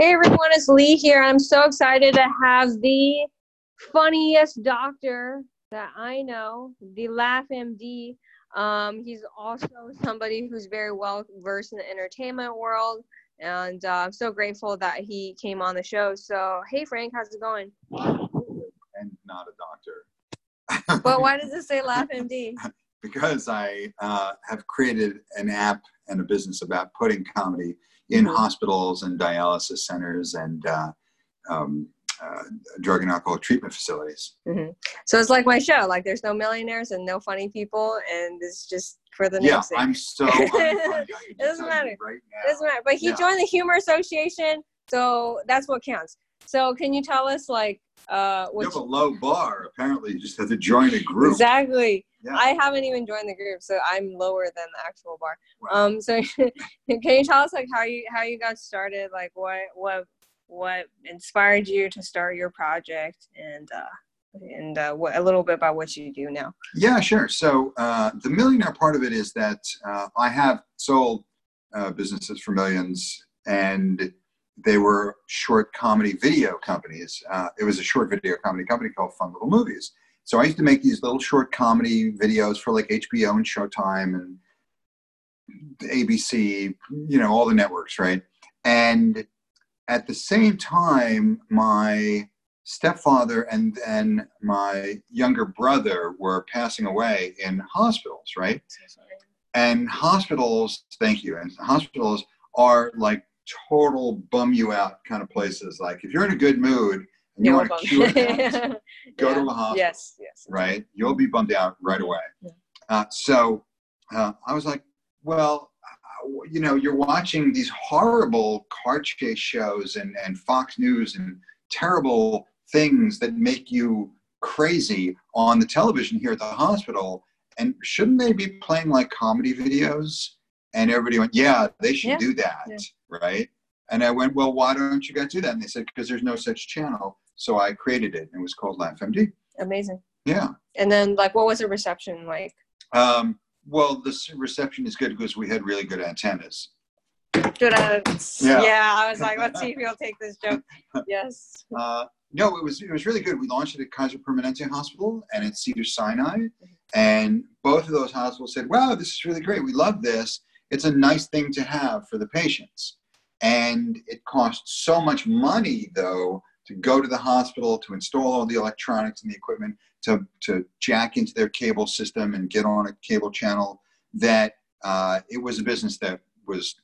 Hey everyone, it's Lee here. I'm so excited to have the funniest doctor that I know, the Laugh MD. Um, he's also somebody who's very well versed in the entertainment world, and uh, I'm so grateful that he came on the show. So, hey Frank, how's it going? And not a doctor. But why does it say Laugh MD? because I uh, have created an app and a business about putting comedy in Mhm. hospitals and dialysis centers and uh, um, uh, drug and alcohol treatment facilities. So it's like my show. Like there's no millionaires and no funny people, and it's just for the yeah. I'm so. unfunny. I can It doesn't matter. Right Doesn't matter. But he Yeah. joined the Humor Association, so that's what counts. So can you tell us like uh You what have a low bar. Apparently, you just have to join a group. exactly? Yeah. I haven't even joined the group, so I'm lower than the actual bar. Wow. Um, so can you tell us like how you how you got started? Like what what what inspired you to start your project, and uh, and uh, what, a little bit about what you do now. Yeah, sure. So uh, the millionaire part of it is that uh, I have sold uh, businesses for millions, and they were short comedy video companies. Uh, it was a short video comedy company called Fun Little Movies. So I used to make these little short comedy videos for like HBO and Showtime and ABC, you know, all the networks, right? And at the same time, my stepfather and then my younger brother were passing away in hospitals, right? And hospitals, thank you, and hospitals are like total bum you out kind of places. Like if you're in a good mood and you want to cure bummed. go Yeah. to a hospital, Yes, yes. right? You'll be bummed out right away. Yeah. Uh, so uh, I was like, well, uh, you know, you're watching these horrible car chase shows and, and Fox News and terrible things that make you crazy on the television here at the hospital. And shouldn't they be playing like comedy videos? And everybody went, yeah, they should Yeah. do that, right? And I went, well, why don't you guys do that? And they said, because there's no such channel. So I created it, and it was called LaughMD. Amazing. Yeah. And then, like, what was the reception like? Um, well, the reception is good because we had really good antennas. Good at Yeah. yeah. I was like, let's see if he'll take this joke. Yes. Uh, no, it was it was really good. We launched it at Kaiser Permanente Hospital and at Cedar Sinai, and both of those hospitals said, "Wow, this is really great. We love this. It's a nice thing to have for the patients." And it costs so much money, though, to go to the hospital to install all the electronics and the equipment to to jack into their cable system and get on a cable channel that uh, it was a business that was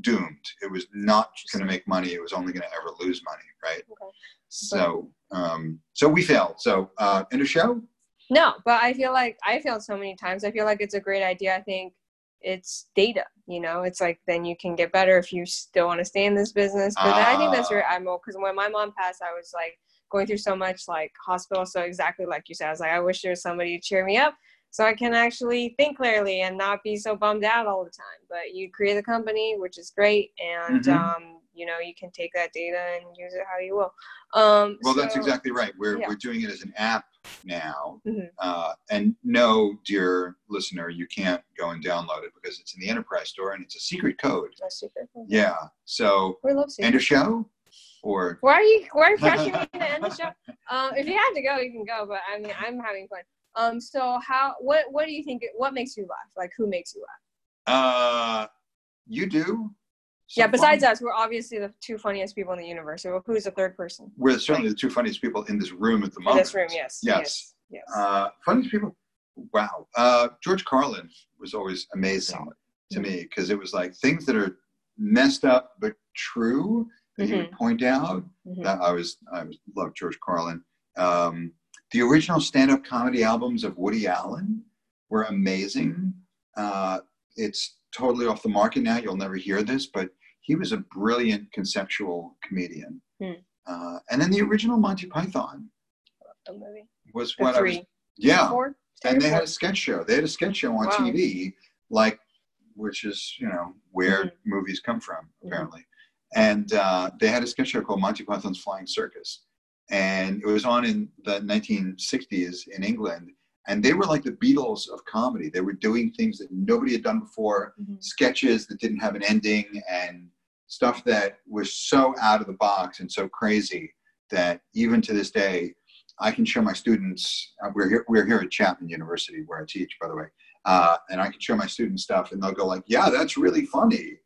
doomed. It was not going to make money. It was only going to ever lose money, right? Okay. So, um, so we failed. So, uh, end of show. No, but I feel like I failed so many times. I feel like it's a great idea. I think it's data. You know, it's like then you can get better if you still want to stay in this business. But I think that's Ah. admirable because when my mom passed, I was like going through so much like hospital. So exactly like you said, I was like, I wish there was somebody to cheer me up so I can actually think clearly and not be so bummed out all the time. But you create a company, which is great, and Mhm. um, you know you can take that data and use it how you will. Um, Well, that's exactly right. We're yeah. we're doing it as an app now. Mhm. Uh, and no, dear listener, you can't go and download it because it's in the enterprise store and it's a secret code. That's super. Yeah. So, We love secret. end of show, or Why are you why are you pressuring me to end the show? Um, if you have to go, you can go. But I mean, I'm having fun. Um, so how? What What do you think? What makes you laugh? Like, who makes you laugh? uh, you do. Yeah. Besides fun. us, we're obviously the two funniest people in the universe. So who's the third person we're certainly the two funniest people in this room at the in moment. this room? Yes. Yes. Yes. yes. Uh, funniest people. Wow. Uh, George Carlin was always amazing Solid. to me because it was like things that are messed up but true that he would point out. Mhm. That I was I was love George Carlin. Um, the original stand-up comedy albums of Woody Allen were amazing. Uh, it's totally off the market now. You'll never hear this, but he was a brilliant conceptual comedian. Hmm. Uh, and then the original Monty Python movie. was The what I was. Yeah, Four. Three and they had a sketch show. They had a sketch show on Wow. TV, like which is you know where Mhm. movies come from Mhm. apparently. And uh, they had a sketch show called Monty Python's Flying Circus, and it was on in the 1960s in England. And they were like the Beatles of comedy. They were doing things that nobody had done before, Mhm. sketches that didn't have an ending, and stuff that was so out of the box and so crazy that even to this day, I can show my students. Uh, we're here. We're here at Chapman University, where I teach, by the way, uh, and I can show my students stuff, and they'll go like, "Yeah, that's really funny."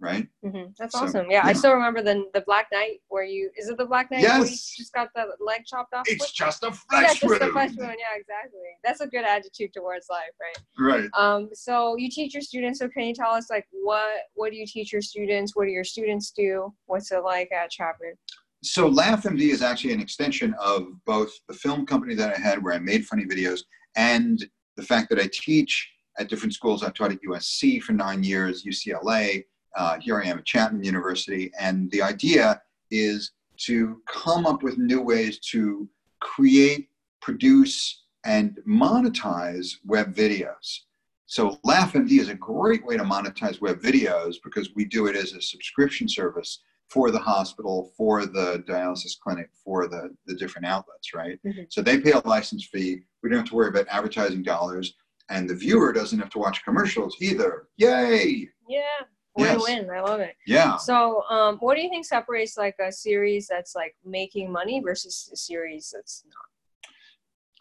Right? Mm-hmm. That's so, awesome. Yeah, yeah, I still remember the the Black Knight where you is it the Black Knight? Yes. Where you just got the leg chopped off. It's just a flesh yeah, just a flesh wound. Yeah, exactly. That's a good attitude towards life, right? Right. Um. So you teach your students. So can you tell us like what what do you teach your students? What do your students do? What's it like at Chapman? So LaughMD is actually an extension of both the film company that I had where I made funny videos and the fact that I teach at different schools. I taught at USC for nine years, UCLA, uh, here I am at Chapman University, and the idea is to come up with new ways to create, produce, and monetize web videos. So LaughMD is a great way to monetize web videos because we do it as a subscription service for the hospital, for the dialysis clinic, for the, the different outlets, right? Mm-hmm. So they pay a license fee. We don't have to worry about advertising dollars, and the viewer doesn't have to watch commercials either. Yay! Yeah win-win. Yes. I love it. Yeah. So, um, what do you think separates like a series that's like making money versus a series that's not?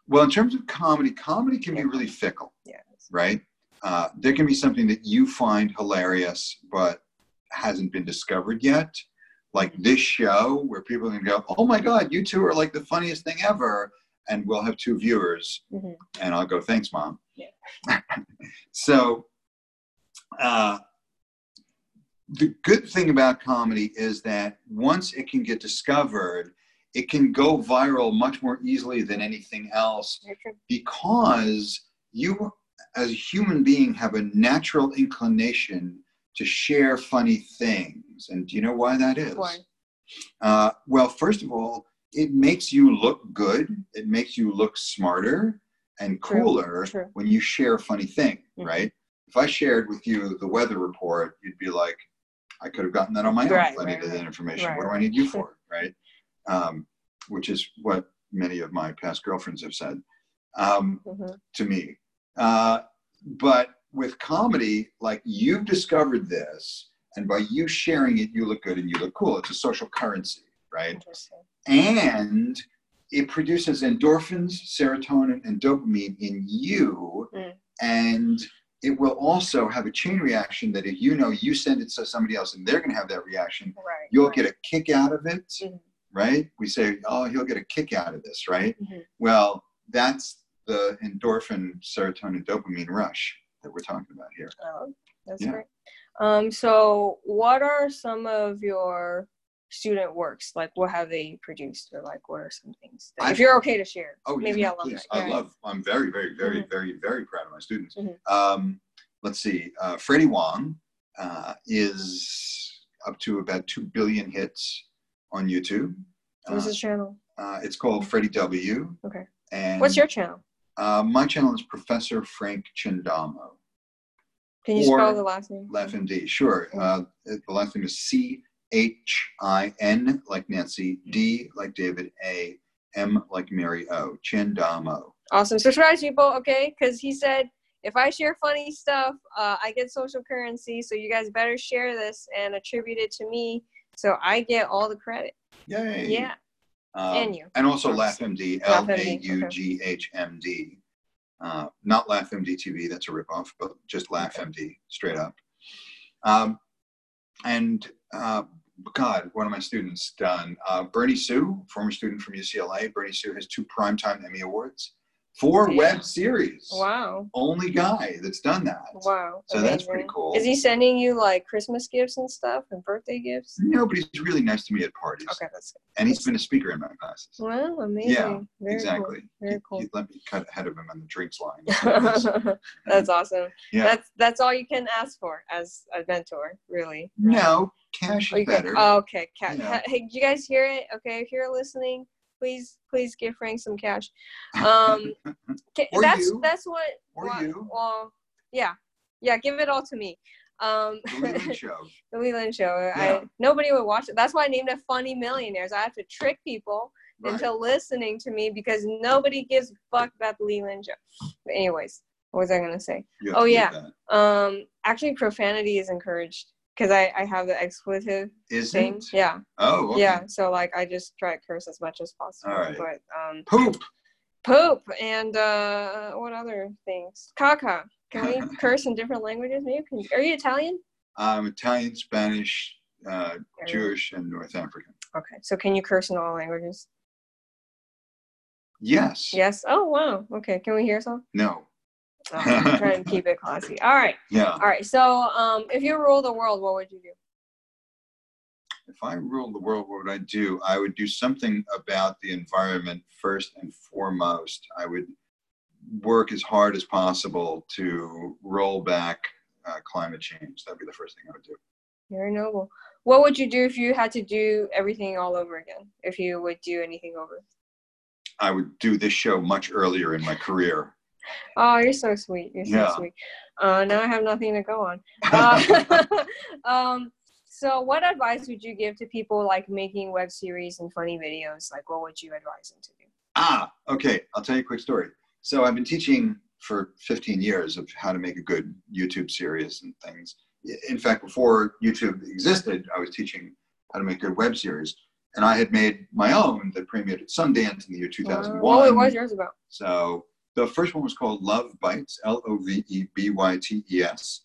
Well, in terms of comedy, comedy can be really fickle. Yeah. Right. Uh, there can be something that you find hilarious, but hasn't been discovered yet. Like mm-hmm. this show, where people can go, "Oh my God, you two are like the funniest thing ever," and we'll have two viewers, mm-hmm. and I'll go, "Thanks, mom." Yeah. so, uh, the good thing about comedy is that once it can get discovered, it can go viral much more easily than anything else because you, as a human being, have a natural inclination to share funny things. And do you know why that is? Why? Uh, well, first of all, it makes you look good, it makes you look smarter and cooler True. True. when you share a funny thing, mm-hmm. right? If I shared with you the weather report, you'd be like, I could have gotten that on my own right, if I needed right, that information. Right, what do I need you for? Right. Um, which is what many of my past girlfriends have said um, mm-hmm. to me. Uh, but with comedy, like you've discovered this, and by you sharing it, you look good and you look cool. It's a social currency, right? And it produces endorphins, serotonin, and dopamine in you. Mm. And it will also have a chain reaction that if you know you send it to somebody else and they're going to have that reaction, right, you'll right. get a kick out of it, mm-hmm. right? We say, oh, he'll get a kick out of this, right? Mm-hmm. Well, that's the endorphin, serotonin, dopamine rush that we're talking about here. Oh, that's yeah. great. Um, so, what are some of your student works? Like, what have they produced, or like, what are some things? That, if you're okay to share, oh, maybe yeah, I love. I love. I'm very, very, very, mm-hmm. very, very proud of my students. Mm-hmm. Um, let's see. Uh, Freddie Wong uh, is up to about two billion hits on YouTube. What's his uh, channel? Uh, it's called Freddie W. Okay. And what's your channel? Uh, my channel is Professor Frank Chindamo. Can you spell the last name? LaughMD, sure. Uh, the last name is C H I N like Nancy, D like David, A, M like Mary O. Chindamo. Awesome. Subscribe, people, okay? Because he said if I share funny stuff, uh, I get social currency. So you guys better share this and attribute it to me so I get all the credit. Yay. Yeah. Um, and you. And also LaughMD, L A U G H M D. Uh, not LaughMD TV, that's a ripoff, but just LaughMD, straight up. Um, and uh, God, one of my students done. Uh, Bernie Su, former student from UCLA. Bernie Su has two Primetime Emmy Awards for yeah. web series. Wow. Only guy that's done that. Wow. So Amazing. that's pretty cool. Is he sending you like Christmas gifts and stuff and birthday gifts? No, but he's really nice to me at parties. Okay, that's good. And he's been a speaker in my classes. Wow, amazing. Yeah, Very exactly. Cool. Very cool. He, he, let me cut ahead of him on the drinks line. that's awesome. Yeah. That's that's all you can ask for as a mentor, really. No, cash is oh, better. Can, oh, okay, cash. Yeah. Hey, did you guys hear it? Okay, if you're listening, please please give Frank some cash. Um, that's you. that's what. Or well, you. Well, yeah, yeah. Give it all to me. Um, the Leland Show. the Leland Show. Yeah. I nobody would watch it. That's why I named it Funny Millionaires. I have to trick people right. into listening to me because nobody gives fuck about the Leland Show. But anyways, what was I gonna say? Oh yeah. Um, actually, profanity is encouraged because I, I have the expletive Is thing. it? Yeah, Oh, okay. yeah. So like I just try to curse as much as possible. All right. But um, Poop. poop and uh, what other things? Caca. Can we curse in different languages? Maybe. Can, are you Italian? I'm Italian, Spanish, uh, Jewish, and North African. Okay. So can you curse in all languages? Yes. Yes. Oh wow. Okay. Can we hear some? No. Oh, I'm trying to keep it classy. All right. Yeah. All right. So um, if you rule the world, what would you do? If I ruled the world, what would I do? I would do something about the environment first and foremost. I would work as hard as possible to roll back uh, climate change. That'd be the first thing I would do. Very noble. What would you do if you had to do everything all over again? If you would do anything over? I would do this show much earlier in my career. Oh, you're so sweet. You're so Yeah. sweet. Uh, now I have nothing to go on. Uh, um, so, what advice would you give to people like making web series and funny videos? Like, what would you advise them to do? Ah, okay. I'll tell you a quick story. So I've been teaching for 15 years of how to make a good YouTube series and things. In fact, before YouTube existed, I was teaching how to make good web series. And I had made my own that premiered at Sundance in the year 2001. Uh, what was yours about? So the first one was called Love Bites, L O V E B Y T E S.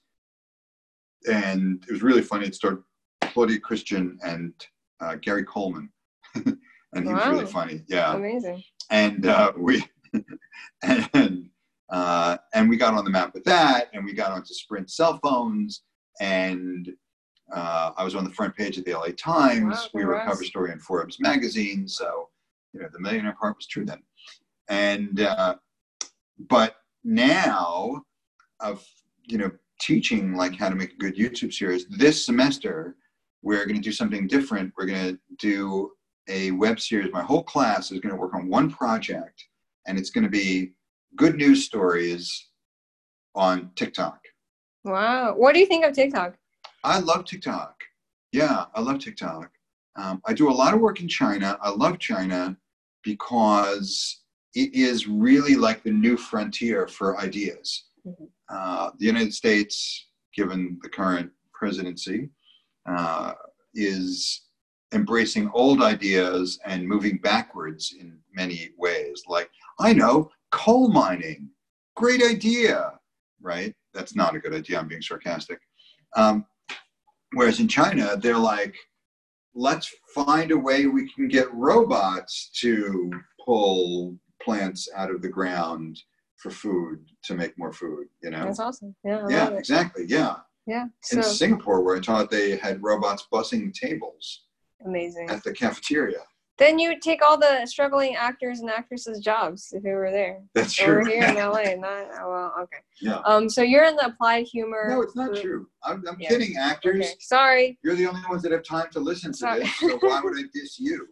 And it was really funny. It starred Claudia Christian and uh, Gary Coleman. and he was really funny. Yeah Amazing. and uh, we and uh, and we got on the map with that, and we got onto Sprint cell phones, and uh, I was on the front page of the LA Times. Wow, we were a cover story in Forbes magazine, so you know the millionaire part was true then. And uh, but now of you know teaching like how to make a good YouTube series this semester, we're going to do something different. We're going to do a web series. My whole class is going to work on one project, and it's going to be good news stories on TikTok. Wow. What do you think of TikTok? I love TikTok. Yeah, I love TikTok. Um, I do a lot of work in China. I love China because it is really like the new frontier for ideas. Mhm. Uh, the United States, given the current presidency, uh, is embracing old ideas and moving backwards in many ways. Like, I know, coal mining, great idea, right? That's not a good idea. I'm being sarcastic. Um, whereas in China, they're like, let's find a way we can get robots to pull plants out of the ground for food to make more food, you know? That's awesome. Yeah. I Yeah, exactly. Yeah. Yeah. In So Singapore, where I taught, they had robots bussing tables amazing. at the cafeteria. Then you would take all the struggling actors and actresses' jobs if you were there. That's Over true. here in LA, not oh, well. Okay. Yeah. Um. So you're in the applied humor. No, it's not true. I'm, I'm Yeah. kidding, actors. Okay. Sorry. You're the only ones that have time to listen to Sorry. this, so why would I diss you?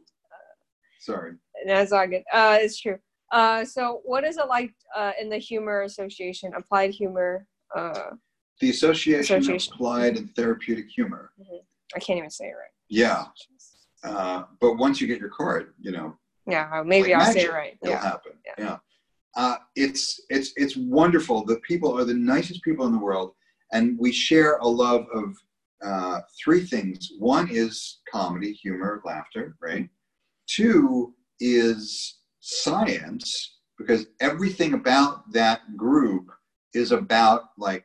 Sorry. That's all good. Uh, it's true. Uh, so what is it like uh, in the humor association, applied humor? Uh, The Association, Association. of Applied and Therapeutic Humor. I can't even say it right. Yeah. Uh, but once you get your card, you know, Yeah, maybe like I'll say it right. It'll Yeah. happen. Yeah. Yeah. Uh, it's it's it's wonderful. The people are the nicest people in the world, and we share a love of uh, three things. One is comedy, humor, laughter. Right. Two is science, because everything about that group is about like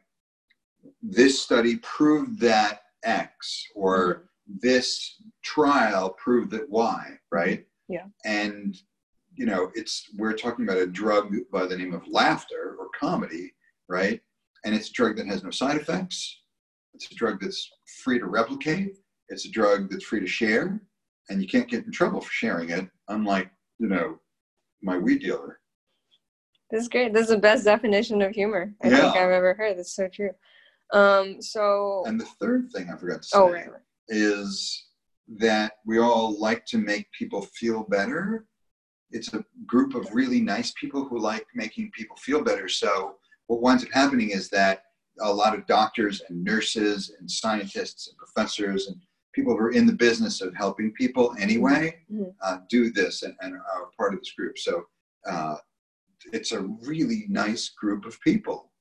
this study proved that X or mm-hmm. this trial proved that Y, right? Mm-hmm. Yeah. And you know, it's we're talking about a drug by the name of laughter or comedy, right? And it's a drug that has no side effects. It's a drug that's free to replicate. It's a drug that's free to share, and you can't get in trouble for sharing it. Unlike you know, my weed dealer. This is great. This is the best definition of humor I Yeah. think I've ever heard. That's so true. Um. So. And the third thing I forgot to say oh right. right. is that we all like to make people feel better. It's a group of really nice people who like making people feel better. So what winds up happening is that a lot of doctors and nurses and scientists and professors and people who are in the business of helping people anyway Mhm. uh, do this and, and are part of this group. So uh, it's a really nice group of people.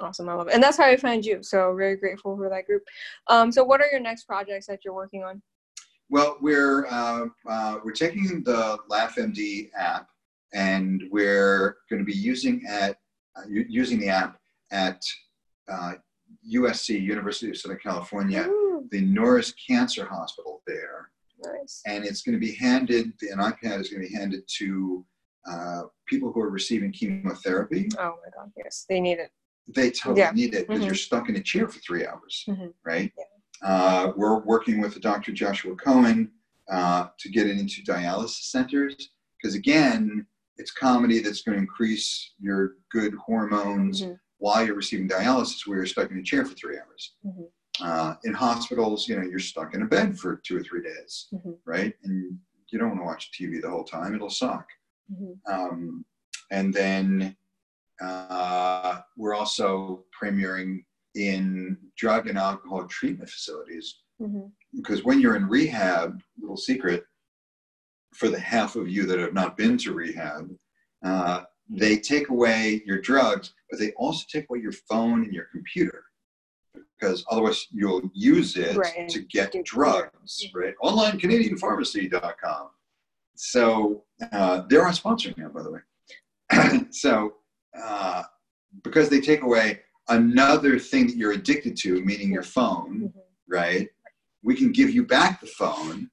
Awesome, I love it, and that's how I found you. So very grateful for that group. Um, so what are your next projects that you're working on? Well, we're uh, uh, we're taking the LaughMD app and we're going to be using at uh, using the app at USC, uh, University of Southern California, Ooh. The Norris Cancer Hospital there. Nice. And it's going to be handed. An iPad is going to be handed to uh, people who are receiving chemotherapy. Oh my God! Yes, they need it. They totally yeah. need it because mm-hmm. you're stuck in a chair for three hours, mm-hmm. right? Yeah. Uh, we're working with Dr. Joshua Cohen uh, to get it into dialysis centers because again, it's comedy that's going to increase your good hormones mm-hmm. while you're receiving dialysis, where you're stuck in a chair for three hours. Uh, in hospitals, you know, you're stuck in a bed for two or three days, mm-hmm. right? And you don't want to watch TV the whole time; it'll suck. Mm-hmm. Um, and then uh, we're also premiering in drug and alcohol treatment facilities mm-hmm. because when you're in rehab, little secret, for the half of you that have not been to rehab, uh, they take away your drugs, but they also take away your phone and your computer because otherwise you'll use it right. to get drugs, right? Online CanadianPharmacy.com. So uh, they're our sponsor now, by the way. so uh, because they take away another thing that you're addicted to, meaning your phone, mm-hmm. right? We can give you back the phone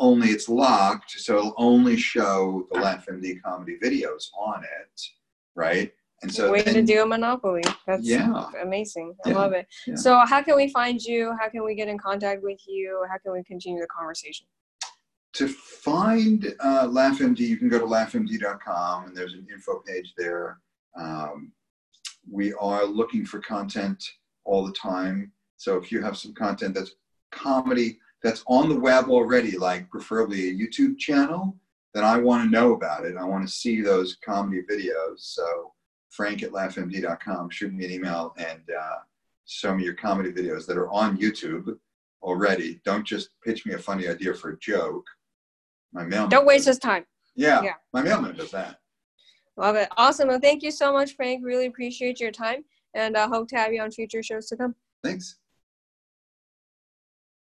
only it's locked, so it'll only show the LaughMD comedy videos on it, right? And so way then, to do a monopoly. That's yeah. amazing. I yeah. love it. Yeah. So how can we find you? How can we get in contact with you? How can we continue the conversation? To find uh, LaughMD, you can go to laughmd.com and there's an info page there. Um, we are looking for content all the time. So if you have some content that's comedy, that's on the web already, like preferably a YouTube channel, then I want to know about it. I want to see those comedy videos. So frank at laughmd.com, shoot me an email and uh, show me your comedy videos that are on YouTube already. Don't just pitch me a funny idea for a joke. My mailman. Don't waste his time. Yeah, yeah. My mailman does that. Love it. Awesome. Well, thank you so much, Frank. Really appreciate your time and I uh, hope to have you on future shows to come. Thanks.